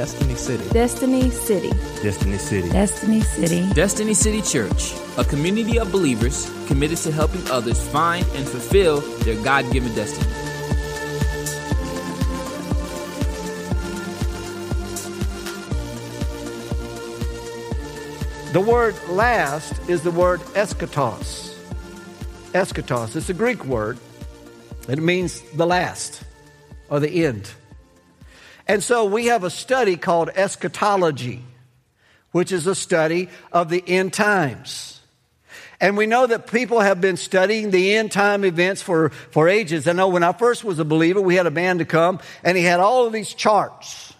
Destiny City. Destiny City. Destiny City. Destiny City. Destiny City Church, a community of believers committed to helping others find and fulfill their God given destiny. The word last is the word eschatos. Eschatos. It's a Greek word. It means the last or the end. And so we have a study called eschatology, which is a study of the end times. And we know that people have been studying the end time events for, for ages. I know when I first was a believer, we had a man to come and he had all of these charts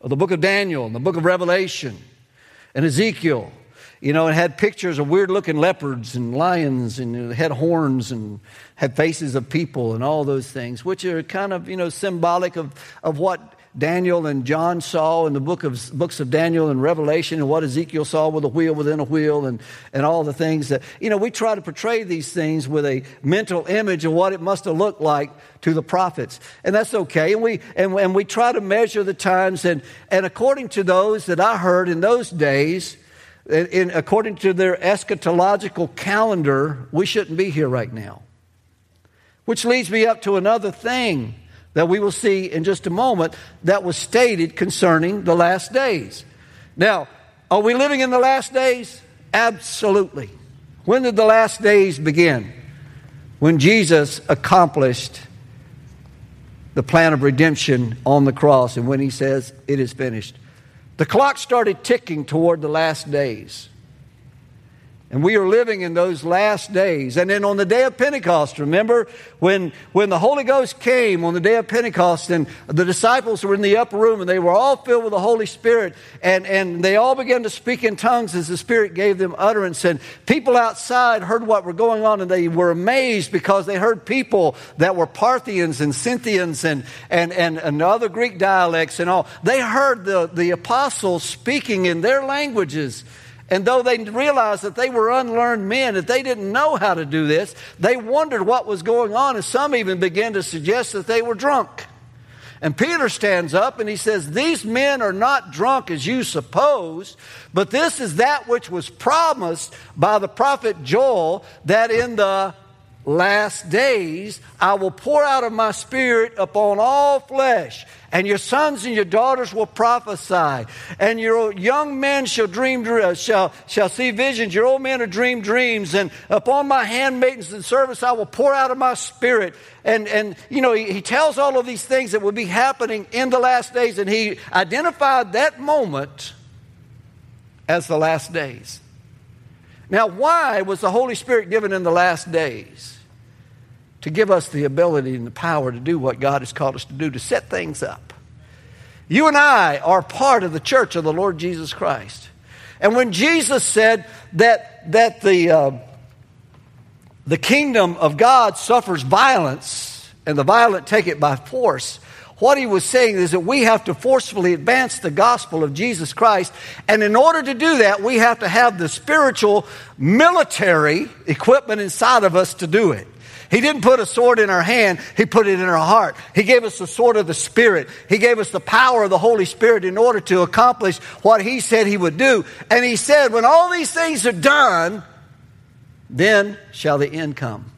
of the book of Daniel and the book of Revelation and Ezekiel you know, it had pictures of weird looking leopards and lions and had horns and had faces of people and all those things, which are kind of, you know, symbolic of, of what Daniel and John saw in the book of, books of Daniel and Revelation and what Ezekiel saw with a wheel within a wheel and, and all the things that, you know, we try to portray these things with a mental image of what it must have looked like to the prophets. And that's okay. And we, and, and we try to measure the times and, and according to those that I heard in those days, in, in, according to their eschatological calendar, we shouldn't be here right now. Which leads me up to another thing that we will see in just a moment that was stated concerning the last days. Now, are we living in the last days? Absolutely. When did the last days begin? When Jesus accomplished the plan of redemption on the cross and when he says, It is finished. The clock started ticking toward the last days. And we are living in those last days. And then on the day of Pentecost, remember when, when the Holy Ghost came on the day of Pentecost and the disciples were in the upper room and they were all filled with the Holy Spirit and, and they all began to speak in tongues as the Spirit gave them utterance. And people outside heard what were going on and they were amazed because they heard people that were Parthians and Scythians and, and, and, and other Greek dialects and all. They heard the, the apostles speaking in their languages. And though they realized that they were unlearned men, that they didn't know how to do this, they wondered what was going on, and some even began to suggest that they were drunk. And Peter stands up and he says, These men are not drunk as you suppose, but this is that which was promised by the prophet Joel that in the last days I will pour out of my spirit upon all flesh, and your sons and your daughters will prophesy, and your young men shall dream uh, shall shall see visions, your old men will dream dreams, and upon my handmaidens and servants I will pour out of my spirit. And and you know he, he tells all of these things that will be happening in the last days, and he identified that moment as the last days. Now, why was the Holy Spirit given in the last days? To give us the ability and the power to do what God has called us to do, to set things up. You and I are part of the church of the Lord Jesus Christ. And when Jesus said that, that the, uh, the kingdom of God suffers violence, and the violent take it by force, what he was saying is that we have to forcefully advance the gospel of Jesus Christ. And in order to do that, we have to have the spiritual military equipment inside of us to do it. He didn't put a sword in our hand, He put it in our heart. He gave us the sword of the Spirit. He gave us the power of the Holy Spirit in order to accomplish what He said He would do. And He said, when all these things are done, then shall the end come.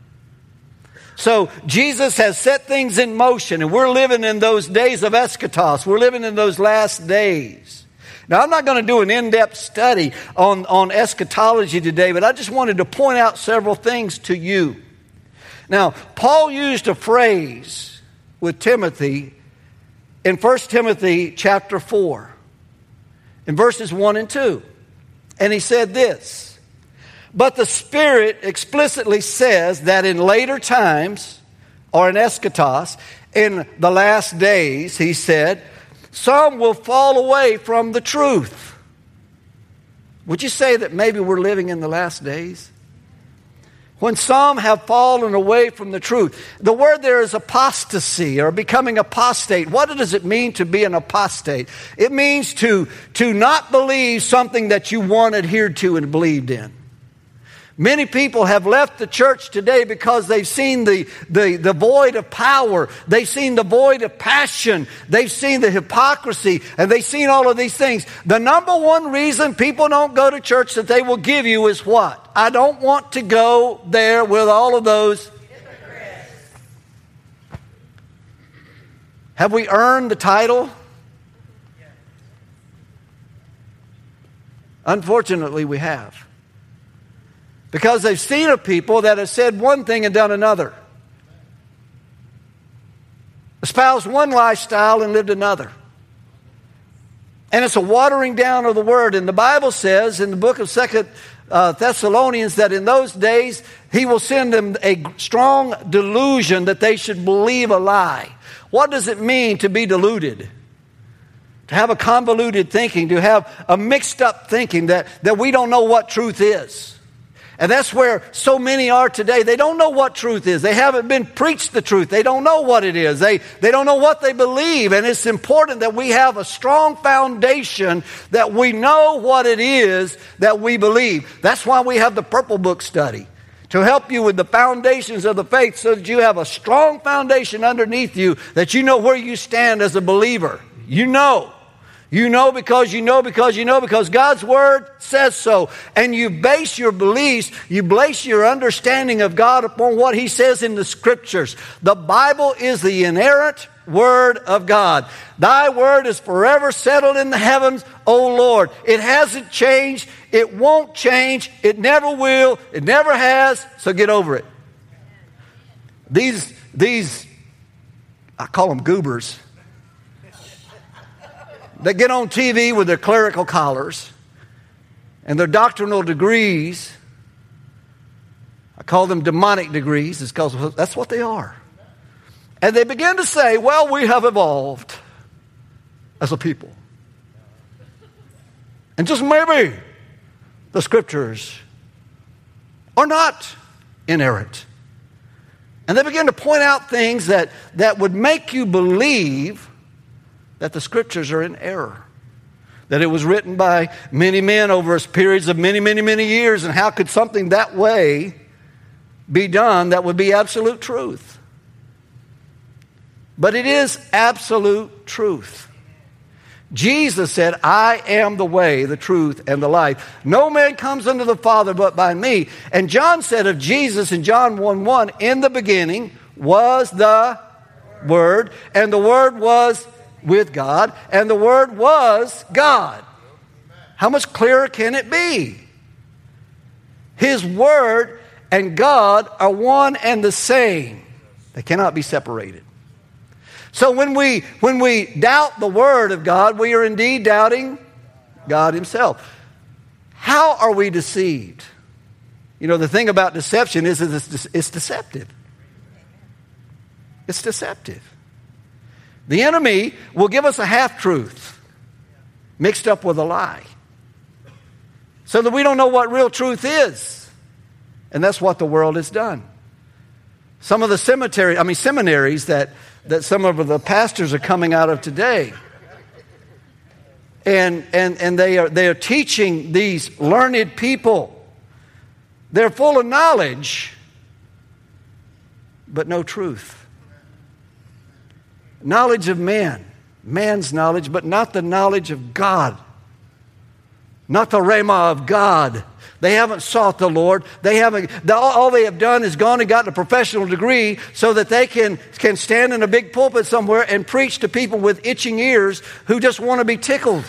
So Jesus has set things in motion, and we're living in those days of eschatos. We're living in those last days. Now, I'm not going to do an in depth study on, on eschatology today, but I just wanted to point out several things to you. Now, Paul used a phrase with Timothy in 1 Timothy chapter 4, in verses 1 and 2. And he said this but the Spirit explicitly says that in later times, or in eschatos, in the last days, he said, some will fall away from the truth. Would you say that maybe we're living in the last days? When some have fallen away from the truth. The word there is apostasy or becoming apostate. What does it mean to be an apostate? It means to, to not believe something that you once adhered to and believed in. Many people have left the church today because they've seen the, the, the void of power. They've seen the void of passion. They've seen the hypocrisy and they've seen all of these things. The number one reason people don't go to church that they will give you is what? I don't want to go there with all of those. Have we earned the title? Unfortunately, we have. Because they've seen a people that have said one thing and done another. Espoused one lifestyle and lived another. And it's a watering down of the word. And the Bible says in the book of Second uh, Thessalonians that in those days he will send them a strong delusion that they should believe a lie. What does it mean to be deluded? To have a convoluted thinking, to have a mixed up thinking that, that we don't know what truth is. And that's where so many are today. They don't know what truth is. They haven't been preached the truth. They don't know what it is. They, they don't know what they believe. And it's important that we have a strong foundation that we know what it is that we believe. That's why we have the Purple Book study to help you with the foundations of the faith so that you have a strong foundation underneath you that you know where you stand as a believer. You know. You know because you know because you know because God's Word says so. And you base your beliefs, you base your understanding of God upon what He says in the Scriptures. The Bible is the inerrant Word of God. Thy Word is forever settled in the heavens, O Lord. It hasn't changed. It won't change. It never will. It never has. So get over it. These, these, I call them goobers that get on TV with their clerical collars and their doctrinal degrees. I call them demonic degrees, it's because that's what they are. And they begin to say, well, we have evolved as a people. And just maybe the scriptures are not inerrant. And they begin to point out things that, that would make you believe that the scriptures are in error. That it was written by many men over periods of many, many, many years, and how could something that way be done that would be absolute truth? But it is absolute truth. Jesus said, I am the way, the truth, and the life. No man comes unto the Father but by me. And John said of Jesus in John 1 1, in the beginning was the Word, and the Word was with God, and the Word was God. How much clearer can it be? His Word and God are one and the same, they cannot be separated. So when we, when we doubt the Word of God, we are indeed doubting God Himself. How are we deceived? You know, the thing about deception is it's, it's deceptive. It's deceptive. The enemy will give us a half truth mixed up with a lie so that we don't know what real truth is. And that's what the world has done. Some of the cemetery, I mean seminaries that, that some of the pastors are coming out of today. And, and, and they, are, they are teaching these learned people. They're full of knowledge, but no truth knowledge of man, man's knowledge, but not the knowledge of God, not the Rhema of God. They haven't sought the Lord. They haven't, all they have done is gone and gotten a professional degree so that they can, can stand in a big pulpit somewhere and preach to people with itching ears who just want to be tickled.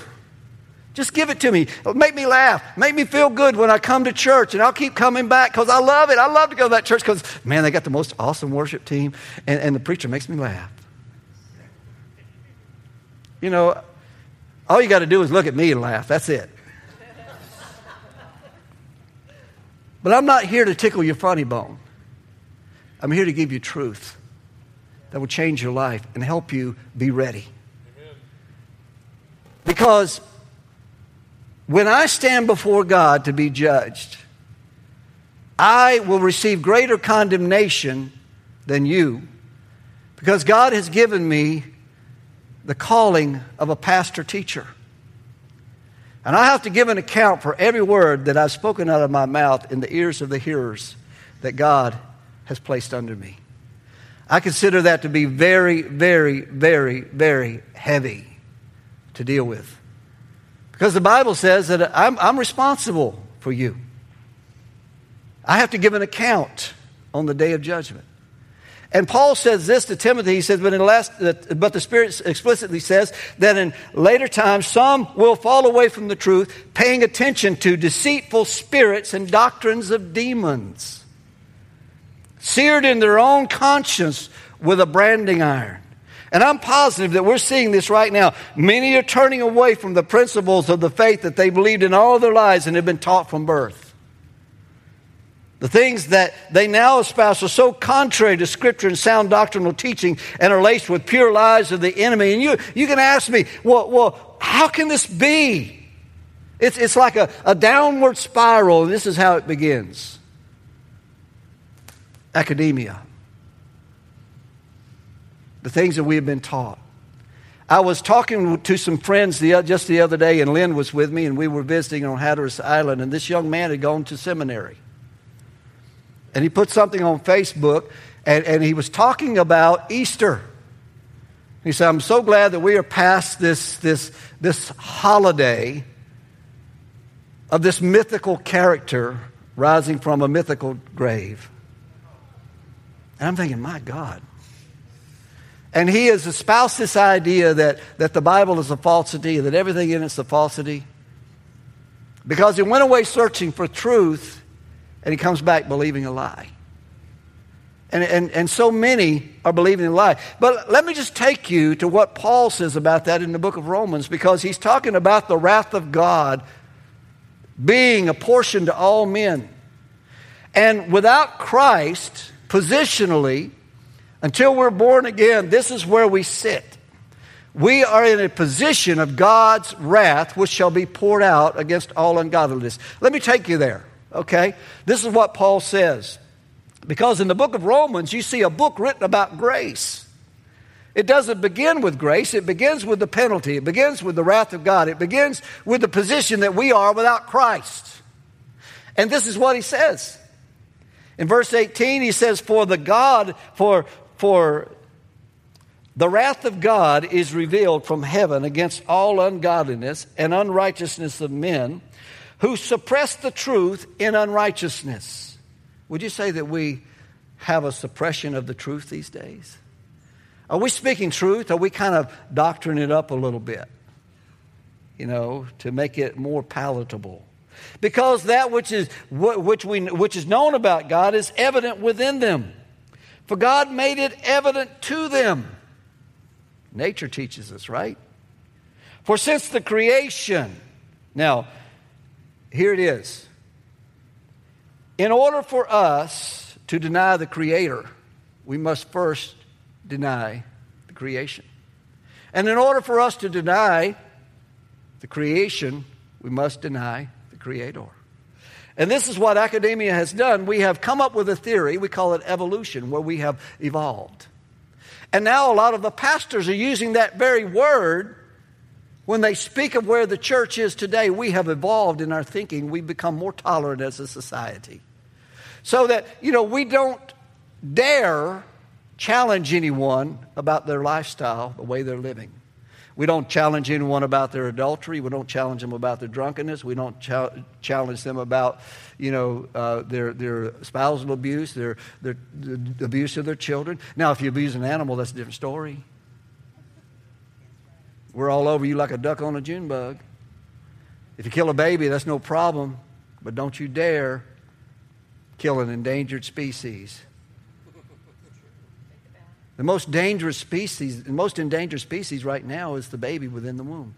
Just give it to me. Make me laugh. Make me feel good when I come to church, and I'll keep coming back because I love it. I love to go to that church because, man, they got the most awesome worship team, and, and the preacher makes me laugh. You know, all you got to do is look at me and laugh. That's it. But I'm not here to tickle your funny bone. I'm here to give you truth that will change your life and help you be ready. Because when I stand before God to be judged, I will receive greater condemnation than you because God has given me the calling of a pastor teacher. And I have to give an account for every word that I've spoken out of my mouth in the ears of the hearers that God has placed under me. I consider that to be very, very, very, very heavy to deal with. Because the Bible says that I'm, I'm responsible for you. I have to give an account on the day of judgment. And Paul says this to Timothy. He says, but, last, but the Spirit explicitly says that in later times some will fall away from the truth, paying attention to deceitful spirits and doctrines of demons, seared in their own conscience with a branding iron. And I'm positive that we're seeing this right now. Many are turning away from the principles of the faith that they believed in all their lives and have been taught from birth. The things that they now espouse are so contrary to Scripture and sound doctrinal teaching and are laced with pure lies of the enemy. And you, you can ask me, well, well how can this be? It's, it's like a, a downward spiral, and this is how it begins academia, the things that we have been taught. I was talking to some friends the, just the other day, and Lynn was with me, and we were visiting on Hatteras Island, and this young man had gone to seminary and he put something on Facebook, and, and he was talking about Easter. He said, I'm so glad that we are past this, this, this holiday of this mythical character rising from a mythical grave. And I'm thinking, my God. And he has espoused this idea that, that the Bible is a falsity, that everything in it's a falsity. Because he went away searching for truth and he comes back believing a lie. And, and, and so many are believing a lie. But let me just take you to what Paul says about that in the book of Romans because he's talking about the wrath of God being apportioned to all men. And without Christ, positionally, until we're born again, this is where we sit. We are in a position of God's wrath, which shall be poured out against all ungodliness. Let me take you there. Okay? This is what Paul says. Because in the book of Romans, you see a book written about grace. It doesn't begin with grace, it begins with the penalty, it begins with the wrath of God, it begins with the position that we are without Christ. And this is what he says. In verse 18, he says, For the God, for, for the wrath of God is revealed from heaven against all ungodliness and unrighteousness of men who suppress the truth in unrighteousness. Would you say that we have a suppression of the truth these days? Are we speaking truth? Are we kind of doctoring it up a little bit? You know, to make it more palatable. Because that which is, which, we, which is known about God is evident within them. For God made it evident to them. Nature teaches us, right? For since the creation, now, here it is. In order for us to deny the Creator, we must first deny the creation. And in order for us to deny the creation, we must deny the Creator. And this is what academia has done. We have come up with a theory, we call it evolution, where we have evolved. And now a lot of the pastors are using that very word when they speak of where the church is today, we have evolved in our thinking. We've become more tolerant as a society. So that, you know, we don't dare challenge anyone about their lifestyle, the way they're living. We don't challenge anyone about their adultery. We don't challenge them about their drunkenness. We don't ch- challenge them about, you know, uh, their, their spousal abuse, their, their, the abuse of their children. Now, if you abuse an animal, that's a different story. We're all over you like a duck on a June bug. If you kill a baby, that's no problem, but don't you dare kill an endangered species. The most dangerous species, the most endangered species right now is the baby within the womb.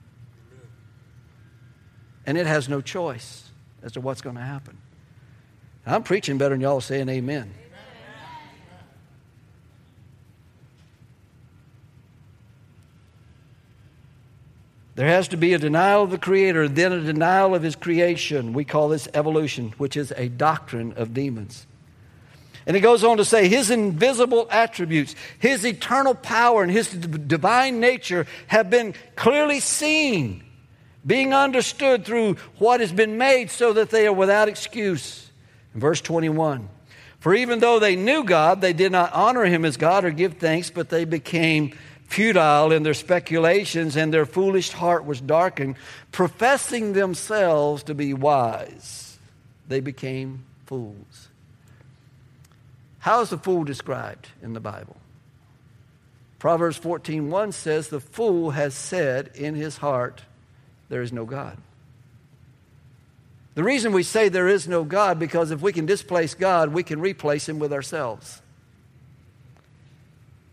And it has no choice as to what's going to happen. I'm preaching better than y'all saying amen. There has to be a denial of the Creator, then a denial of His creation. We call this evolution, which is a doctrine of demons. And it goes on to say, His invisible attributes, His eternal power, and His divine nature have been clearly seen, being understood through what has been made so that they are without excuse. In verse 21, for even though they knew God, they did not honor him as God or give thanks, but they became futile in their speculations, and their foolish heart was darkened. Professing themselves to be wise, they became fools. How is the fool described in the Bible? Proverbs 14:1 says the fool has said in his heart there is no God. The reason we say there is no God because if we can displace God, we can replace him with ourselves.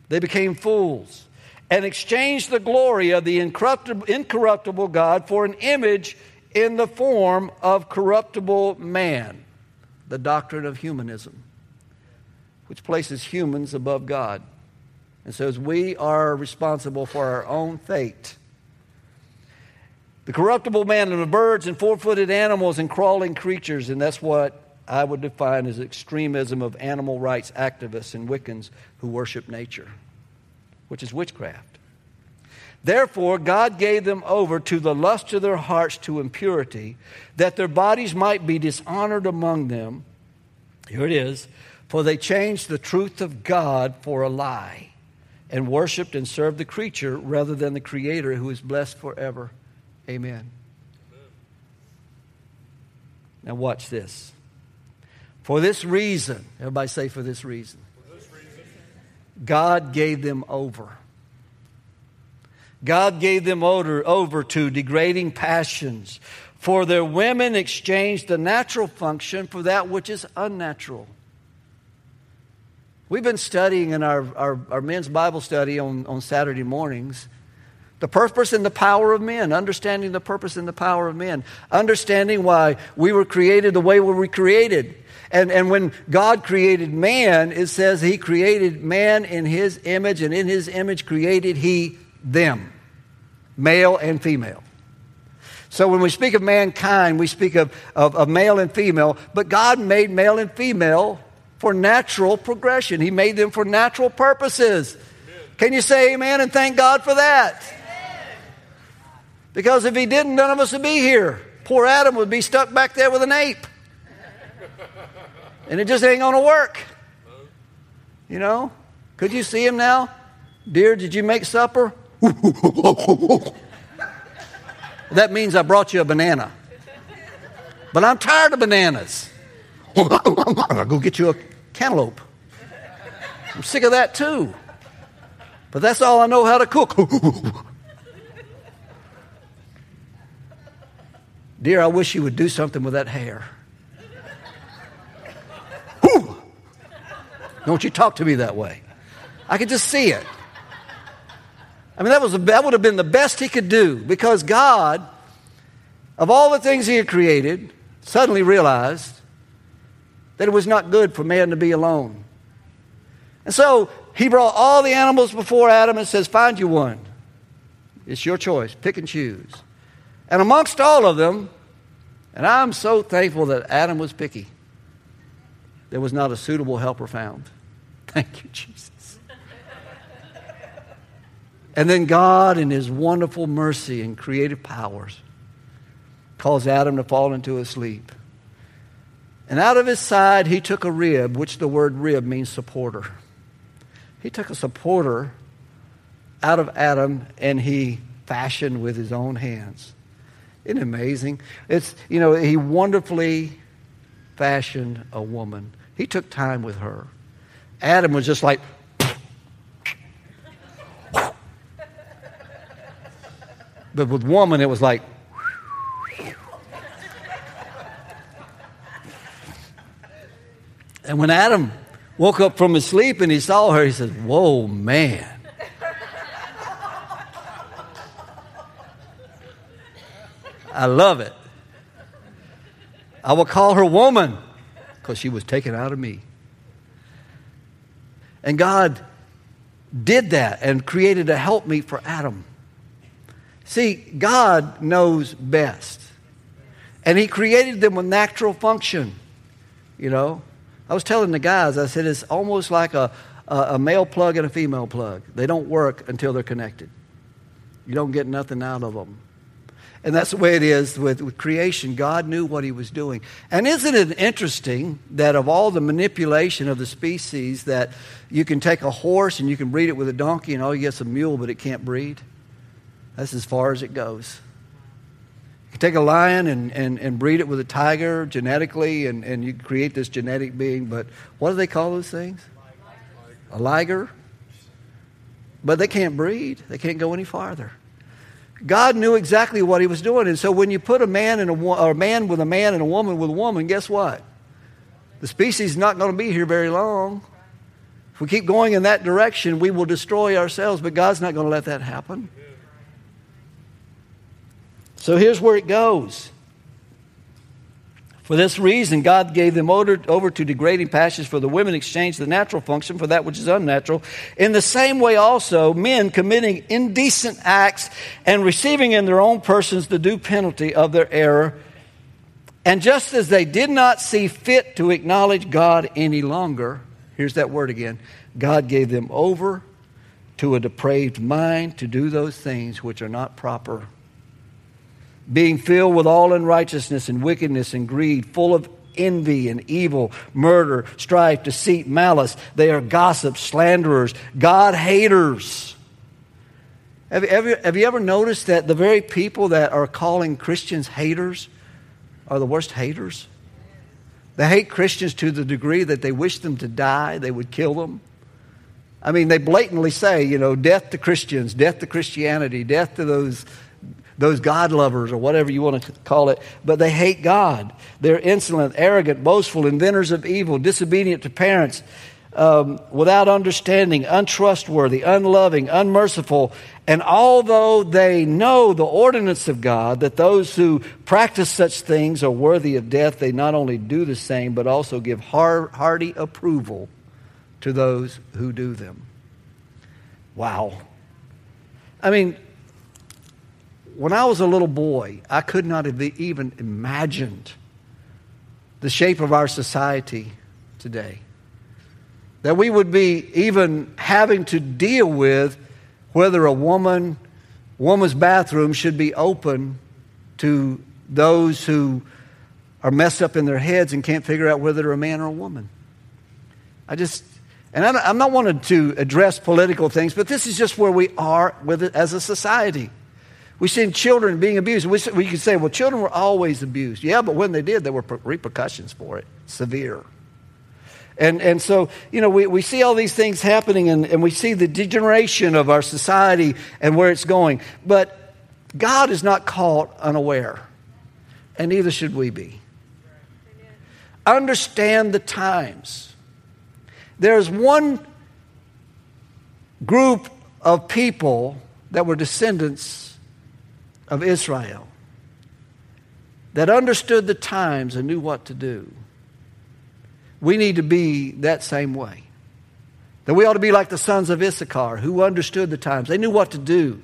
They became fools and exchanged the glory of the incorruptible God for an image in the form of corruptible man, the doctrine of humanism, which places humans above God and says we are responsible for our own fate. The corruptible man and the birds and four footed animals and crawling creatures, and that's what I would define as extremism of animal rights activists and Wiccans who worship nature which is witchcraft. Therefore, God gave them over to the lust of their hearts to impurity, that their bodies might be dishonored among them. Here it is. For they changed the truth of God for a lie, and worshiped and served the creature rather than the Creator who is blessed forever. Amen. Now, watch this. For this reason, everybody say, for this reason. God gave them over. God gave them over, over to degrading passions. For their women exchanged the natural function for that which is unnatural. We've been studying in our, our, our, men's Bible study on, on Saturday mornings the purpose and the power of men, understanding the purpose and the power of men, understanding why we were created the way we were created. And, and when God created man, it says he created man in his image, and in his image created he them, male and female. So when we speak of mankind, we speak of, of, of male and female, but God made male and female for natural progression. He made them for natural purposes. Amen. Can you say amen and thank God for that? Because if he didn't, none of us would be here. Poor Adam would be stuck back there with an ape. And it just ain't going to work. You know? Could you see him now? Dear, did you make supper? that means I brought you a banana. But I'm tired of bananas. I'll go get you a cantaloupe. I'm sick of that too. But that's all I know how to cook. Dear, I wish you would do something with that hair. Don't you talk to me that way. I could just see it. I mean, that, was, that would have been the best he could do because God, of all the things he had created, suddenly realized that it was not good for man to be alone. And so he brought all the animals before Adam and says, Find you one. It's your choice. Pick and choose. And amongst all of them, and I'm so thankful that Adam was picky, there was not a suitable helper found. Thank you, Jesus. And then God, in His wonderful mercy and creative powers, caused Adam to fall into a sleep. And out of his side, he took a rib, which the word rib means supporter. He took a supporter out of Adam and he fashioned with his own hands. Isn't it amazing? It's, you know, he wonderfully fashioned a woman. He took time with her. Adam was just like, but with woman, it was like, and when Adam woke up from his sleep and he saw her, he said, Whoa, man. I love it. I will call her woman because she was taken out of me. And God did that and created a helpmeet for Adam. See, God knows best. And He created them with natural function. You know, I was telling the guys, I said, it's almost like a, a, a male plug and a female plug. They don't work until they're connected. You don't get nothing out of them. And that's the way it is with, with creation. God knew what he was doing. And isn't it interesting that of all the manipulation of the species, that you can take a horse and you can breed it with a donkey, and all you get's a mule, but it can't breed? That's as far as it goes. You can take a lion and, and, and breed it with a tiger genetically, and, and you create this genetic being, but what do they call those things? A liger? But they can't breed, they can't go any farther. God knew exactly what he was doing. And so when you put a man and a, or a man with a man and a woman with a woman, guess what? The species is not going to be here very long. If we keep going in that direction, we will destroy ourselves, but God's not going to let that happen. So here's where it goes. For this reason, God gave them over, to degrading passions, for the women exchanged the natural function for that which is unnatural. In the same way, also, men committing indecent acts and receiving in their own persons the due penalty of their error. And just as they did not see fit to acknowledge God any longer, here's that word again God gave them over to a depraved mind to do those things which are not proper being filled with all unrighteousness and wickedness and greed, full of envy and evil, murder, strife, deceit, malice. They are gossips, slanderers, God haters. Have you, ever, have you ever noticed that the very people that are calling Christians haters are the worst haters? They hate Christians to the degree that they wish them to die, they would kill them. I mean, they blatantly say, you know, death to Christians, death to Christianity, death to those those God lovers or whatever you want to call it, but they hate God. They're insolent, arrogant, boastful, inventors of evil, disobedient to parents, um, without understanding, untrustworthy, unloving, unmerciful. And although they know the ordinance of God, that those who practice such things are worthy of death, they not only do the same, but also give hearty approval to those who do them. Wow. I mean, when I was a little boy, I could not have even imagined the shape of our society today. That we would be even having to deal with whether a woman, woman's bathroom should be open to those who are messed up in their heads and can't figure out whether they're a man or a woman. I just, and I'm not wanting to address political things, but this is just where we are with it as a society. We see children being abused. We, we can say, well, children were always abused. Yeah, but when they did, there were repercussions for it, severe. And, and so, you know, we, we see all these things happening and, and we see the degeneration of our society and where it's going. But God is not caught unaware, and neither should we be. Understand the times. There's one group of people that were descendants of Israel that understood the times and knew what to do. We need to be that same way. That we ought to be like the sons of Issachar who understood the times. They knew what to do.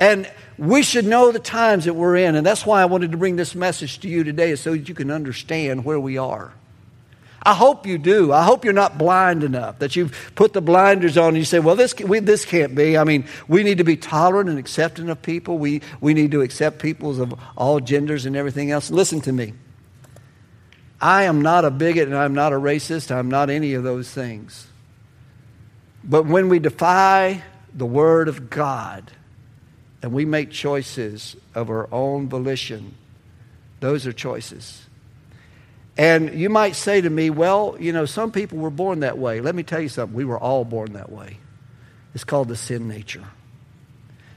And we should know the times that we're in. And that's why I wanted to bring this message to you today, so that you can understand where we are. I hope you do. I hope you're not blind enough that you've put the blinders on and you say, well, this, we, this can't be. I mean, we need to be tolerant and accepting of people. We, we need to accept peoples of all genders and everything else. Listen to me. I am not a bigot and I'm not a racist. I'm not any of those things. But when we defy the Word of God and we make choices of our own volition, those are choices. And you might say to me, well, you know, some people were born that way. Let me tell you something. We were all born that way. It's called the sin nature.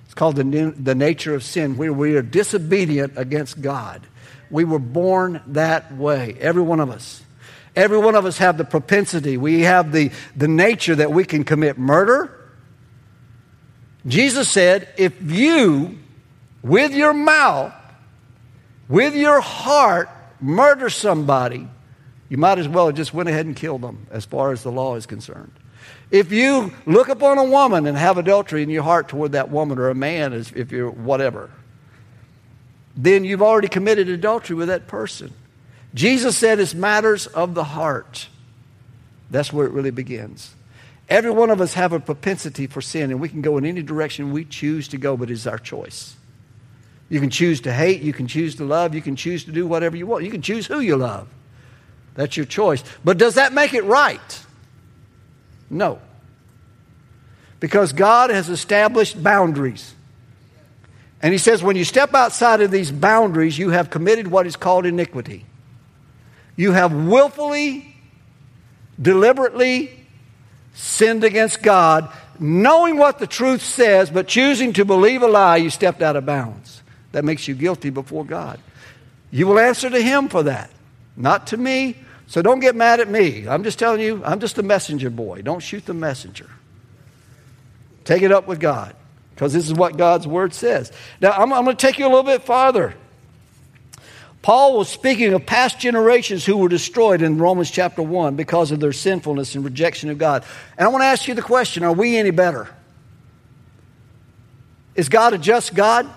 It's called the, the nature of sin, where we are disobedient against God. We were born that way, every one of us. Every one of us have the propensity. We have the, the nature that we can commit murder. Jesus said, if you, with your mouth, with your heart, murder somebody, you might as well just went ahead and killed them as far as the law is concerned. If you look upon a woman and have adultery in your heart toward that woman or a man, as if you're whatever, then you've already committed adultery with that person. Jesus said it's matters of the heart. That's where it really begins. Every one of us have a propensity for sin, and we can go in any direction we choose to go, but it's our choice. You can choose to hate, you can choose to love, you can choose to do whatever you want. You can choose who you love. That's your choice. But does that make it right? No. Because God has established boundaries. And He says when you step outside of these boundaries, you have committed what is called iniquity. You have willfully, deliberately sinned against God, knowing what the truth says, but choosing to believe a lie, you stepped out of bounds. That makes you guilty before God. You will answer to Him for that, not to me. So don't get mad at me. I'm just telling you, I'm just a messenger boy. Don't shoot the messenger. Take it up with God because this is what God's word says. Now, I'm, I'm going to take you a little bit farther. Paul was speaking of past generations who were destroyed in Romans chapter 1 because of their sinfulness and rejection of God. And I want to ask you the question are we any better? Is God a just God?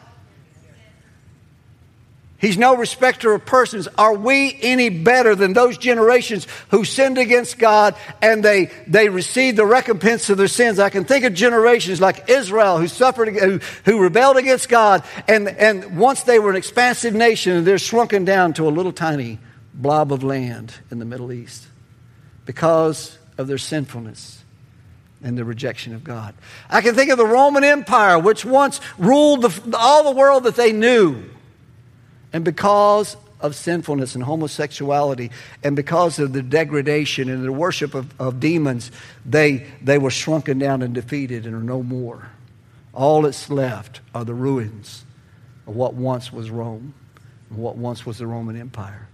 He's no respecter of persons. Are we any better than those generations who sinned against God and they, they received the recompense of their sins? I can think of generations like Israel who suffered, who, who rebelled against God, and, and once they were an expansive nation, and they're shrunken down to a little tiny blob of land in the Middle East because of their sinfulness and the rejection of God. I can think of the Roman Empire, which once ruled the, all the world that they knew. And because of sinfulness and homosexuality, and because of the degradation and the worship of, of demons, they, they were shrunken down and defeated and are no more. All that's left are the ruins of what once was Rome, and what once was the Roman Empire.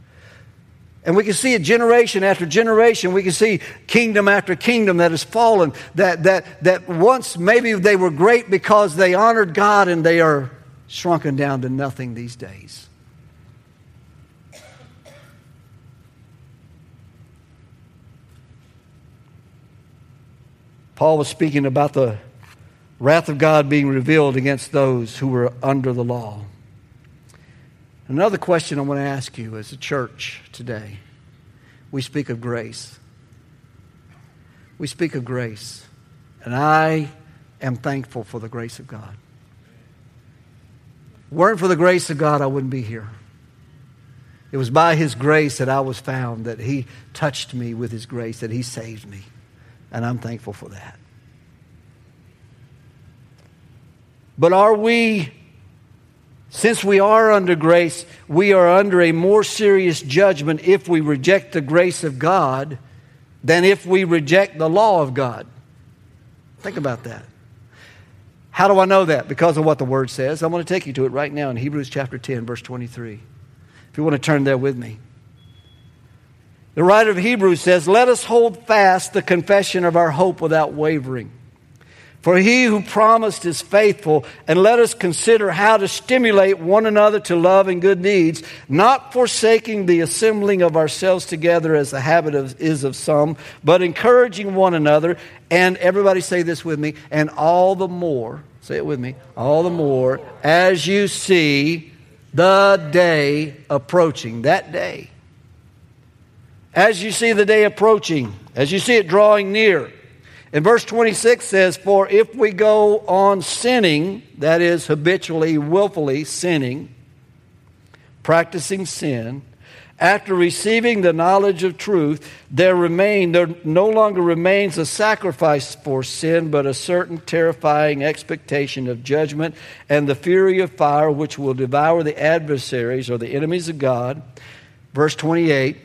And we can see it generation after generation. We can see kingdom after kingdom that has fallen, that, that, that once maybe they were great because they honored God and they are shrunken down to nothing these days. Paul was speaking about the wrath of God being revealed against those who were under the law. Another question I want to ask you as a church today we speak of grace. We speak of grace. And I am thankful for the grace of God. Weren't for the grace of God, I wouldn't be here. It was by His grace that I was found, that He touched me with His grace, that He saved me. And I'm thankful for that. But are we, since we are under grace, we are under a more serious judgment if we reject the grace of God than if we reject the law of God? Think about that. How do I know that? Because of what the Word says. I want to take you to it right now in Hebrews chapter 10, verse 23. If you want to turn there with me. The writer of Hebrews says, Let us hold fast the confession of our hope without wavering. For he who promised is faithful, and let us consider how to stimulate one another to love and good deeds, not forsaking the assembling of ourselves together as the habit of, is of some, but encouraging one another. And everybody say this with me, and all the more, say it with me, all the more, as you see the day approaching, that day as you see the day approaching, as you see it drawing near. And verse 26 says, For if we go on sinning, that is, habitually, willfully sinning, practicing sin, after receiving the knowledge of truth, there remain there no longer remains a sacrifice for sin, but a certain terrifying expectation of judgment and the fury of fire which will devour the adversaries or the enemies of God. Verse 28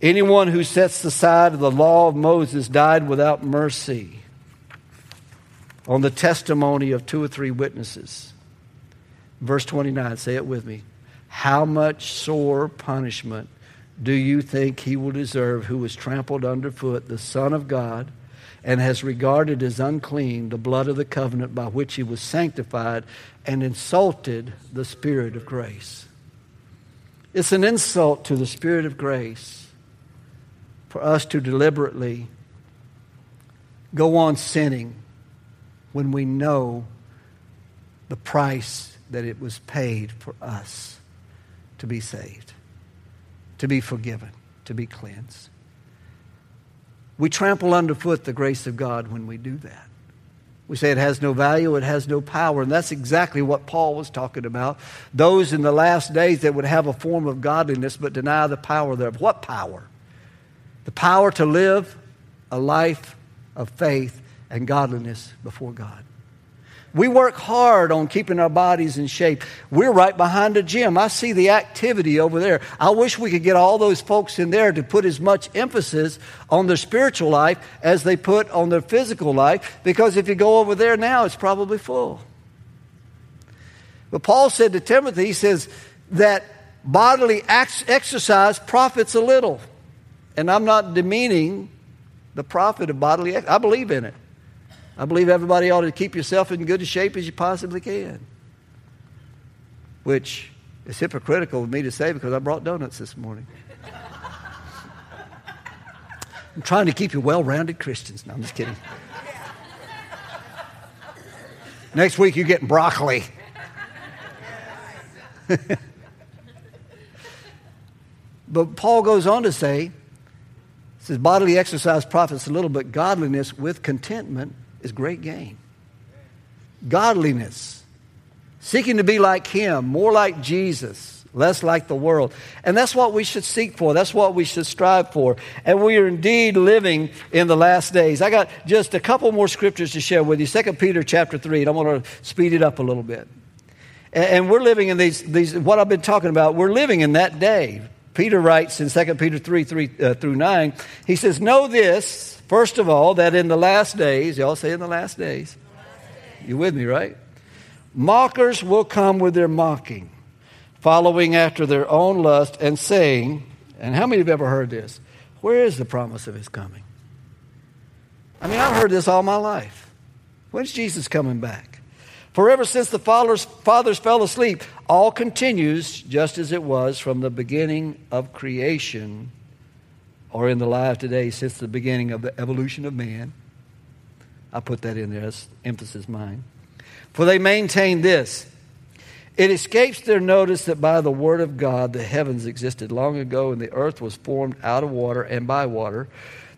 Anyone who sets aside the law of Moses died without mercy on the testimony of two or three witnesses. Verse 29, say it with me. How much sore punishment do you think he will deserve who was trampled underfoot, the Son of God, and has regarded as unclean the blood of the covenant by which he was sanctified and insulted the Spirit of grace? It's an insult to the Spirit of grace for us to deliberately go on sinning when we know the price that it was paid for us to be saved, to be forgiven, to be cleansed. We trample underfoot the grace of God when we do that. We say it has no value, it has no power. And that's exactly what Paul was talking about. Those in the last days that would have a form of godliness but deny the power thereof. What power? The power to live a life of faith and godliness before God. We work hard on keeping our bodies in shape. We're right behind a gym. I see the activity over there. I wish we could get all those folks in there to put as much emphasis on their spiritual life as they put on their physical life, because if you go over there now, it's probably full. But Paul said to Timothy, he says that bodily exercise profits a little. And I'm not demeaning the profit of bodily exercise. I believe in it. I believe everybody ought to keep yourself in good shape as you possibly can. Which is hypocritical of me to say because I brought donuts this morning. I'm trying to keep you well rounded Christians. No, I'm just kidding. Next week, you're getting broccoli. but Paul goes on to say, says bodily exercise profits a little, but godliness with contentment is great gain. Godliness, seeking to be like Him, more like Jesus, less like the world. And that's what we should seek for. That's what we should strive for. And we are indeed living in the last days. I got just a couple more scriptures to share with you. Second Peter chapter 3, and I'm going to speed it up a little bit. And we're living in these, these, what I've been talking about, we're living in that day. Peter writes in 2 Peter 3, 3 uh, through 9, he says, Know this, First of all, that in the last days, y'all say in the last days. You with me, right? Mockers will come with their mocking, following after their own lust and saying, and how many have ever heard this? Where is the promise of his coming? I mean, I've heard this all my life. When's Jesus coming back? For ever since the fathers, fathers fell asleep, all continues just as it was from the beginning of creation or in the life today since the beginning of the evolution of man. I put that in there as emphasis mine. For they maintain this it escapes their notice that by the word of God the heavens existed long ago and the earth was formed out of water and by water,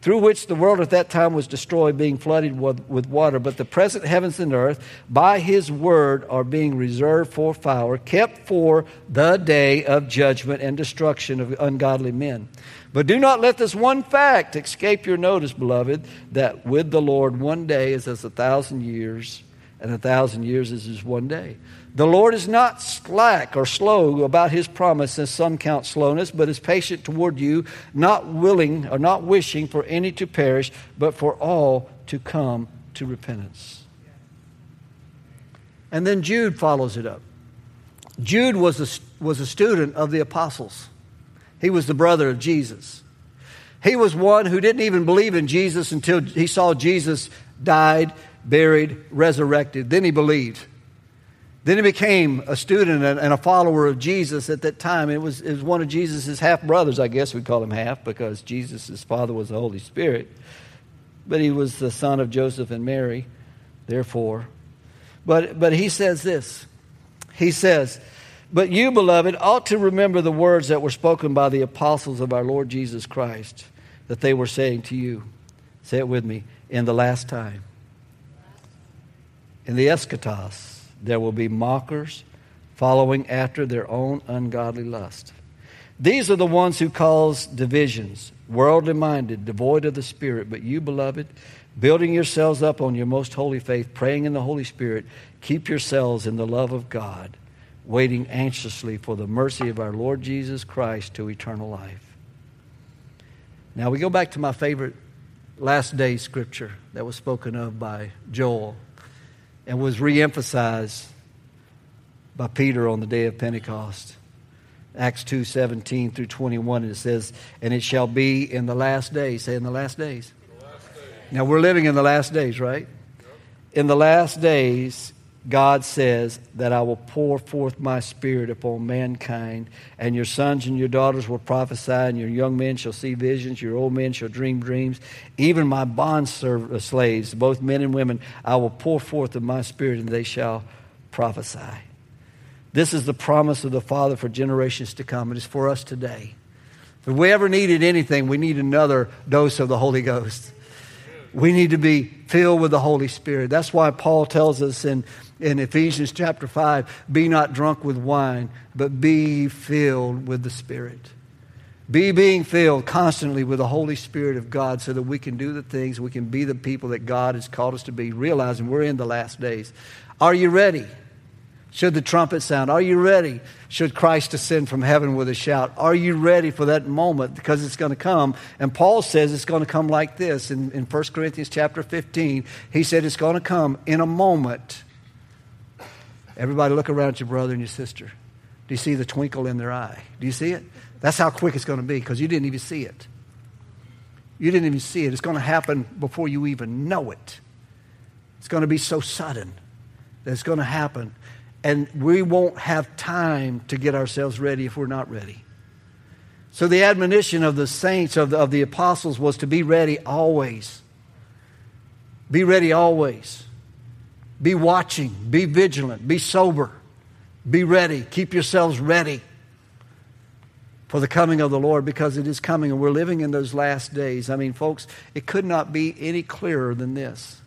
through which the world at that time was destroyed, being flooded with, water. But the present heavens and earth, by his word, are being reserved for fire, kept for the day of judgment and destruction of ungodly men. But do not let this one fact escape your notice, beloved, that with the Lord one day is as a thousand years, and a thousand years is as one day. The Lord is not slack or slow about his promise, as some count slowness, but is patient toward you, not willing or not wishing for any to perish, but for all to come to repentance. And then Jude follows it up. Jude was a, was a student of the apostles. He was the brother of Jesus. He was one who didn't even believe in Jesus until he saw Jesus died, buried, resurrected. Then he believed. Then he became a student and a follower of Jesus at that time. It was, it was one of Jesus' half brothers, I guess we'd call him half, because Jesus' father was the Holy Spirit. But he was the son of Joseph and Mary, therefore. But, but he says this. He says, but you, beloved, ought to remember the words that were spoken by the apostles of our Lord Jesus Christ that they were saying to you. Say it with me. In the last time. In the eschatos, there will be mockers following after their own ungodly lust. These are the ones who cause divisions, worldly minded, devoid of the Spirit. But you, beloved, building yourselves up on your most holy faith, praying in the Holy Spirit, keep yourselves in the love of God waiting anxiously for the mercy of our Lord Jesus Christ to eternal life. Now we go back to my favorite last day scripture that was spoken of by Joel and was reemphasized by Peter on the day of Pentecost. Acts 2 17 through 21, and it says, And it shall be in the last days. Say, in the last days. The last days. Now, we're living in the last days, right? Yep. In the last days, God says that I will pour forth my spirit upon mankind, and your sons and your daughters will prophesy, and your young men shall see visions, your old men shall dream dreams. Even my bond uh, slaves, both men and women, I will pour forth of my spirit, and they shall prophesy. This is the promise of the Father for generations to come. It is for us today. If we ever needed anything, we need another dose of the Holy Ghost. we need to be filled with the Holy Spirit. That's why Paul tells us in, in Ephesians chapter 5 be not drunk with wine, but be filled with the Spirit. Be being filled constantly with the Holy Spirit of God so that we can do the things, we can be the people that God has called us to be, realizing we're in the last days. Are you ready? Should the trumpet sound? Are you ready? Should Christ ascend from heaven with a shout? Are you ready for that moment? Because it's going to come. And Paul says it's going to come like this in, in 1 Corinthians chapter 15. He said it's going to come in a moment. Everybody look around at your brother and your sister. Do you see the twinkle in their eye? Do you see it? That's how quick it's going to be because you didn't even see it. You didn't even see it. It's going to happen before you even know it. It's going to be so sudden that it's going to happen. And we won't have time to get ourselves ready if we're not ready. So, the admonition of the saints, of the, of the apostles, was to be ready always. Be ready always. Be watching. Be vigilant. Be sober. Be ready. Keep yourselves ready for the coming of the Lord because it is coming and we're living in those last days. I mean, folks, it could not be any clearer than this.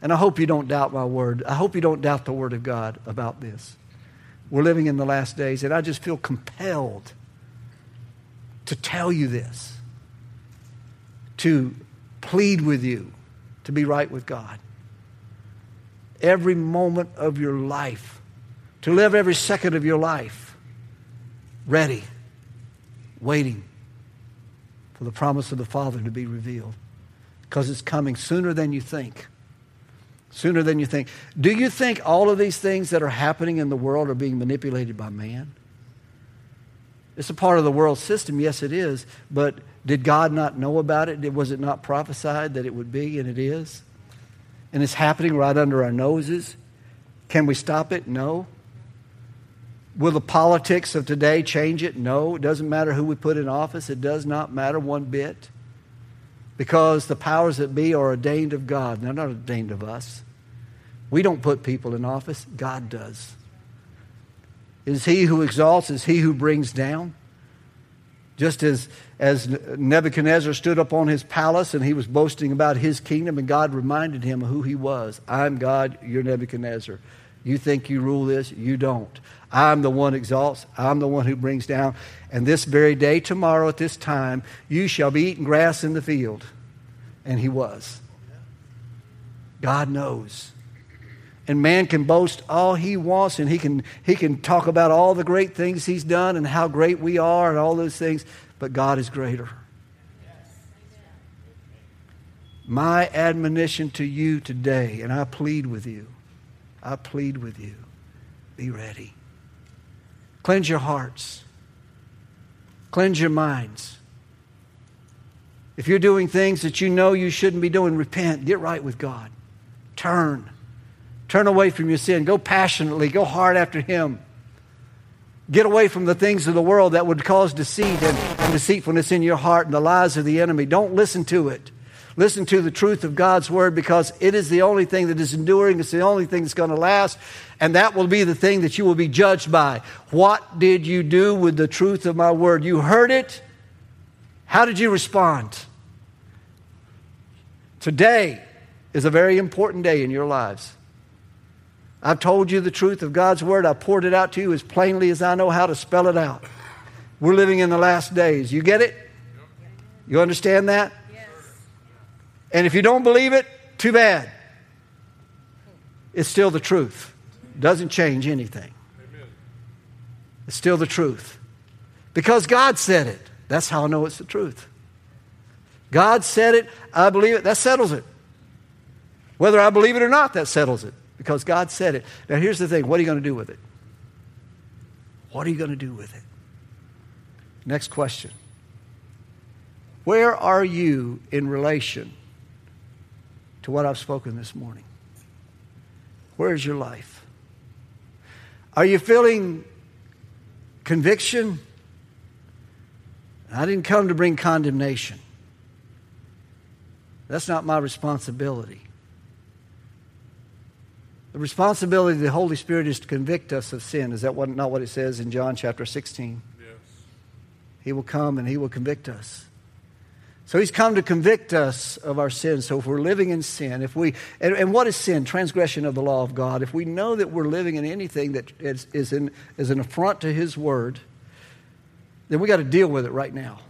And I hope you don't doubt my word. I hope you don't doubt the word of God about this. We're living in the last days, and I just feel compelled to tell you this, to plead with you to be right with God. Every moment of your life, to live every second of your life ready waiting for the promise of the Father to be revealed because it's coming sooner than you think. Sooner than you think. Do you think all of these things that are happening in the world are being manipulated by man? It's a part of the world system, yes, it is. But did God not know about it? Was it not prophesied that it would be, and it is? And it's happening right under our noses. Can we stop it? No. Will the politics of today change it? No. It doesn't matter who we put in office. It does not matter one bit. Because the powers that be are ordained of God. They're not ordained of us. We don't put people in office, God does. Is he who exalts, is he who brings down? Just as, as Nebuchadnezzar stood up on his palace and he was boasting about his kingdom, and God reminded him who he was. I'm God, you're Nebuchadnezzar. You think you rule this, you don't. I'm the one exalts, I'm the one who brings down. And this very day, tomorrow at this time, you shall be eating grass in the field. And he was. God knows. And man can boast all he wants, and he can, he can talk about all the great things he's done and how great we are and all those things, but God is greater. My admonition to you today, and I plead with you, I plead with you, be ready. Cleanse your hearts. Cleanse your minds. If you're doing things that you know you shouldn't be doing, repent. Get right with God. Turn. Turn away from your sin. Go passionately. Go hard after Him. Get away from the things of the world that would cause deceit and, and deceitfulness in your heart and the lies of the enemy. Don't listen to it. Listen to the truth of God's word because it is the only thing that is enduring. It's the only thing that's going to last. And that will be the thing that you will be judged by. What did you do with the truth of my word? You heard it. How did you respond? Today is a very important day in your lives. I've told you the truth of God's word. I poured it out to you as plainly as I know how to spell it out. We're living in the last days. You get it? You understand that? And if you don't believe it, too bad. It's still the truth. Doesn't change anything. It's still the truth. Because God said it. That's how I know it's the truth. God said it, I believe it, that settles it. Whether I believe it or not, that settles it. Because God said it. Now, here's the thing what are you going to do with it? What are you going to do with it? Next question Where are you in relation to what I've spoken this morning? Where is your life? Are you feeling conviction? I didn't come to bring condemnation. That's not my responsibility. The responsibility of the Holy Spirit is to convict us of sin. Is that what, not what it says in John chapter 16? Yes. He will come and he will convict us. So he's come to convict us of our sins. So if we're living in sin, if we, and, and, what is sin? Transgression of the law of God. If we know that we're living in anything that is, is, in, is an affront to his word, then we got to deal with it right now.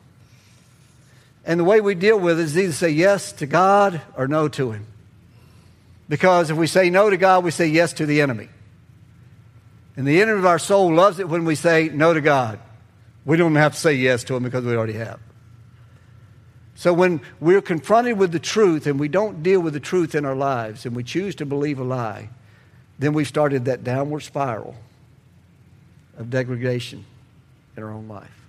And the way we deal with it is either say yes to God or no to him. Because if we say no to God, we say yes to the enemy. And the enemy of our soul loves it when we say no to God. We don't have to say yes to him because we already have. So when we're confronted with the truth and we don't deal with the truth in our lives and we choose to believe a lie, then we've started that downward spiral of degradation in our own life.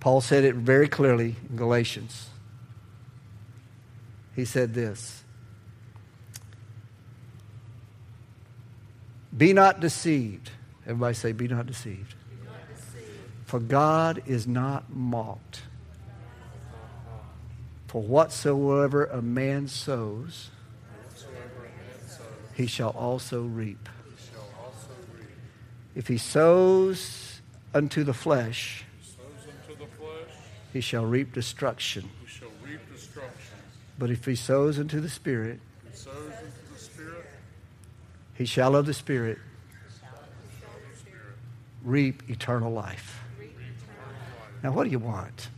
Paul said it very clearly in Galatians. He said this Be not deceived. Everybody say, Be not deceived. Be not deceived. For God is not mocked. For whatsoever a man sows, he shall also reap. If he sows unto the flesh, he shall reap destruction. He shall reap destruction. But if he sows into the Spirit, he shall of the Spirit reap eternal life. Now, what do you want?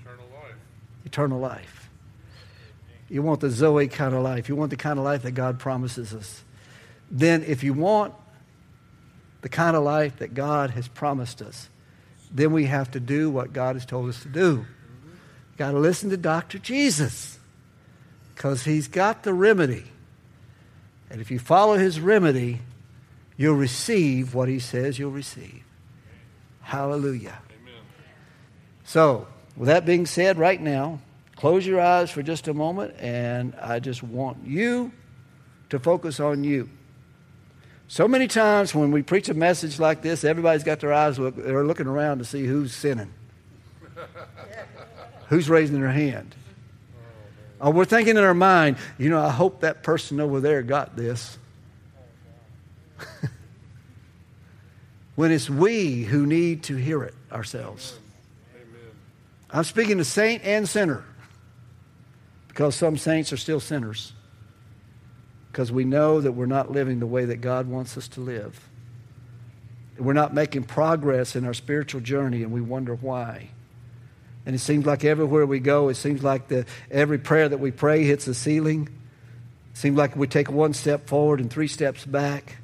Eternal life. Eternal life. You want the Zoe kind of life. You want the kind of life that God promises us. Then, if you want the kind of life that God has promised us, then we have to do what God has told us to do. Got to listen to Dr. Jesus because he's got the remedy. And if you follow his remedy, you'll receive what he says you'll receive. Hallelujah. Amen. So, with that being said, right now, close your eyes for just a moment, and I just want you to focus on you. So many times when we preach a message like this, everybody's got their eyes look, they're looking around to see who's sinning, who's raising their hand. Oh, we're thinking in our mind, you know, I hope that person over there got this. when it's we who need to hear it ourselves. Amen. I'm speaking to saint and sinner because some saints are still sinners because we know that we're not living the way that God wants us to live. We're not making progress in our spiritual journey and we wonder why. And it seems like everywhere we go, it seems like the, every prayer that we pray hits the ceiling. It seems like we take one step forward and three steps back.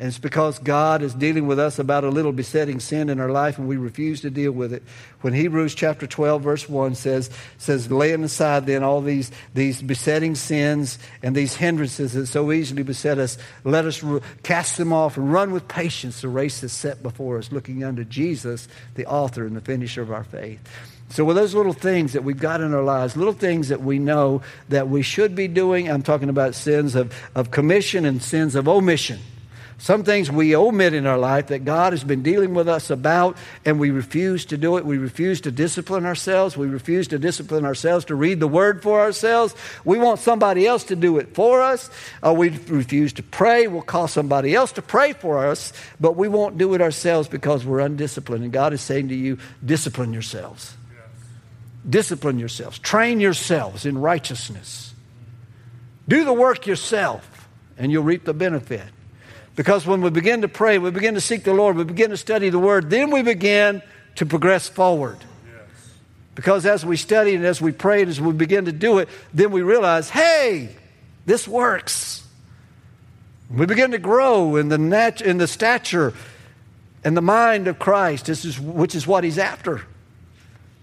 And it's because God is dealing with us about a little besetting sin in our life and we refuse to deal with it. When Hebrews chapter 12 verse 1 says, says laying aside then all these, these besetting sins and these hindrances that so easily beset us, let us cast them off and run with patience the race that's set before us, looking unto Jesus, the author and the finisher of our faith. So, with those little things that we've got in our lives, little things that we know that we should be doing, I'm talking about sins of, of commission and sins of omission. Some things we omit in our life that God has been dealing with us about, and we refuse to do it. We refuse to discipline ourselves. We refuse to discipline ourselves to read the Word for ourselves. We want somebody else to do it for us. Uh, we refuse to pray. We'll call somebody else to pray for us, but we won't do it ourselves because we're undisciplined. And God is saying to you, discipline yourselves. Yes. Discipline yourselves. Train yourselves in righteousness. Do the work yourself, and you'll reap the benefit. Because when we begin to pray, we begin to seek the Lord, we begin to study the Word, then we begin to progress forward. Yes. Because as we study and as we pray and as we begin to do it, then we realize, hey, this works. We begin to grow in the, nat- in the stature and the mind of Christ, this is, which is what He's after.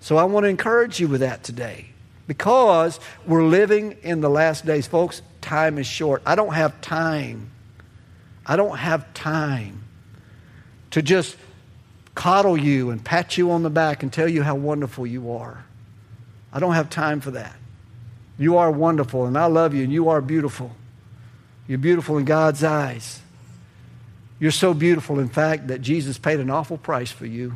So I want to encourage you with that today because we're living in the last days. Folks, time is short. I don't have time I don't have time to just coddle you and pat you on the back and tell you how wonderful you are. I don't have time for that. You are wonderful, and I love you, and you are beautiful. You're beautiful in God's eyes. You're so beautiful, in fact, that Jesus paid an awful price for you.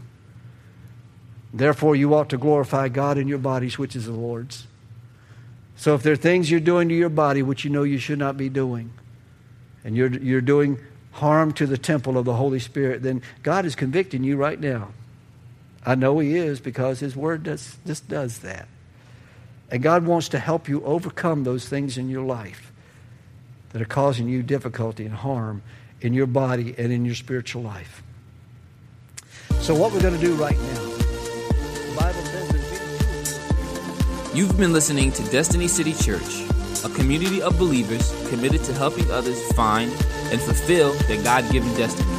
Therefore, you ought to glorify God in your bodies, which is the Lord's. So, if there are things you're doing to your body which you know you should not be doing, and you're, you're doing harm to the temple of the Holy Spirit, then God is convicting you right now. I know He is because His Word does, just does that. And God wants to help you overcome those things in your life that are causing you difficulty and harm in your body and in your spiritual life. So, what we're going to do right now, You've been listening to Destiny City Church, a community of believers committed to helping others find and fulfill their God given destiny.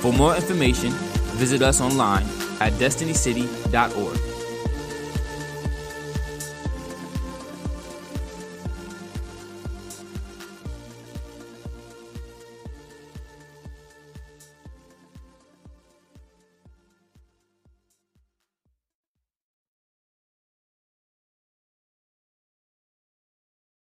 For more information, visit us online at destinycity.org.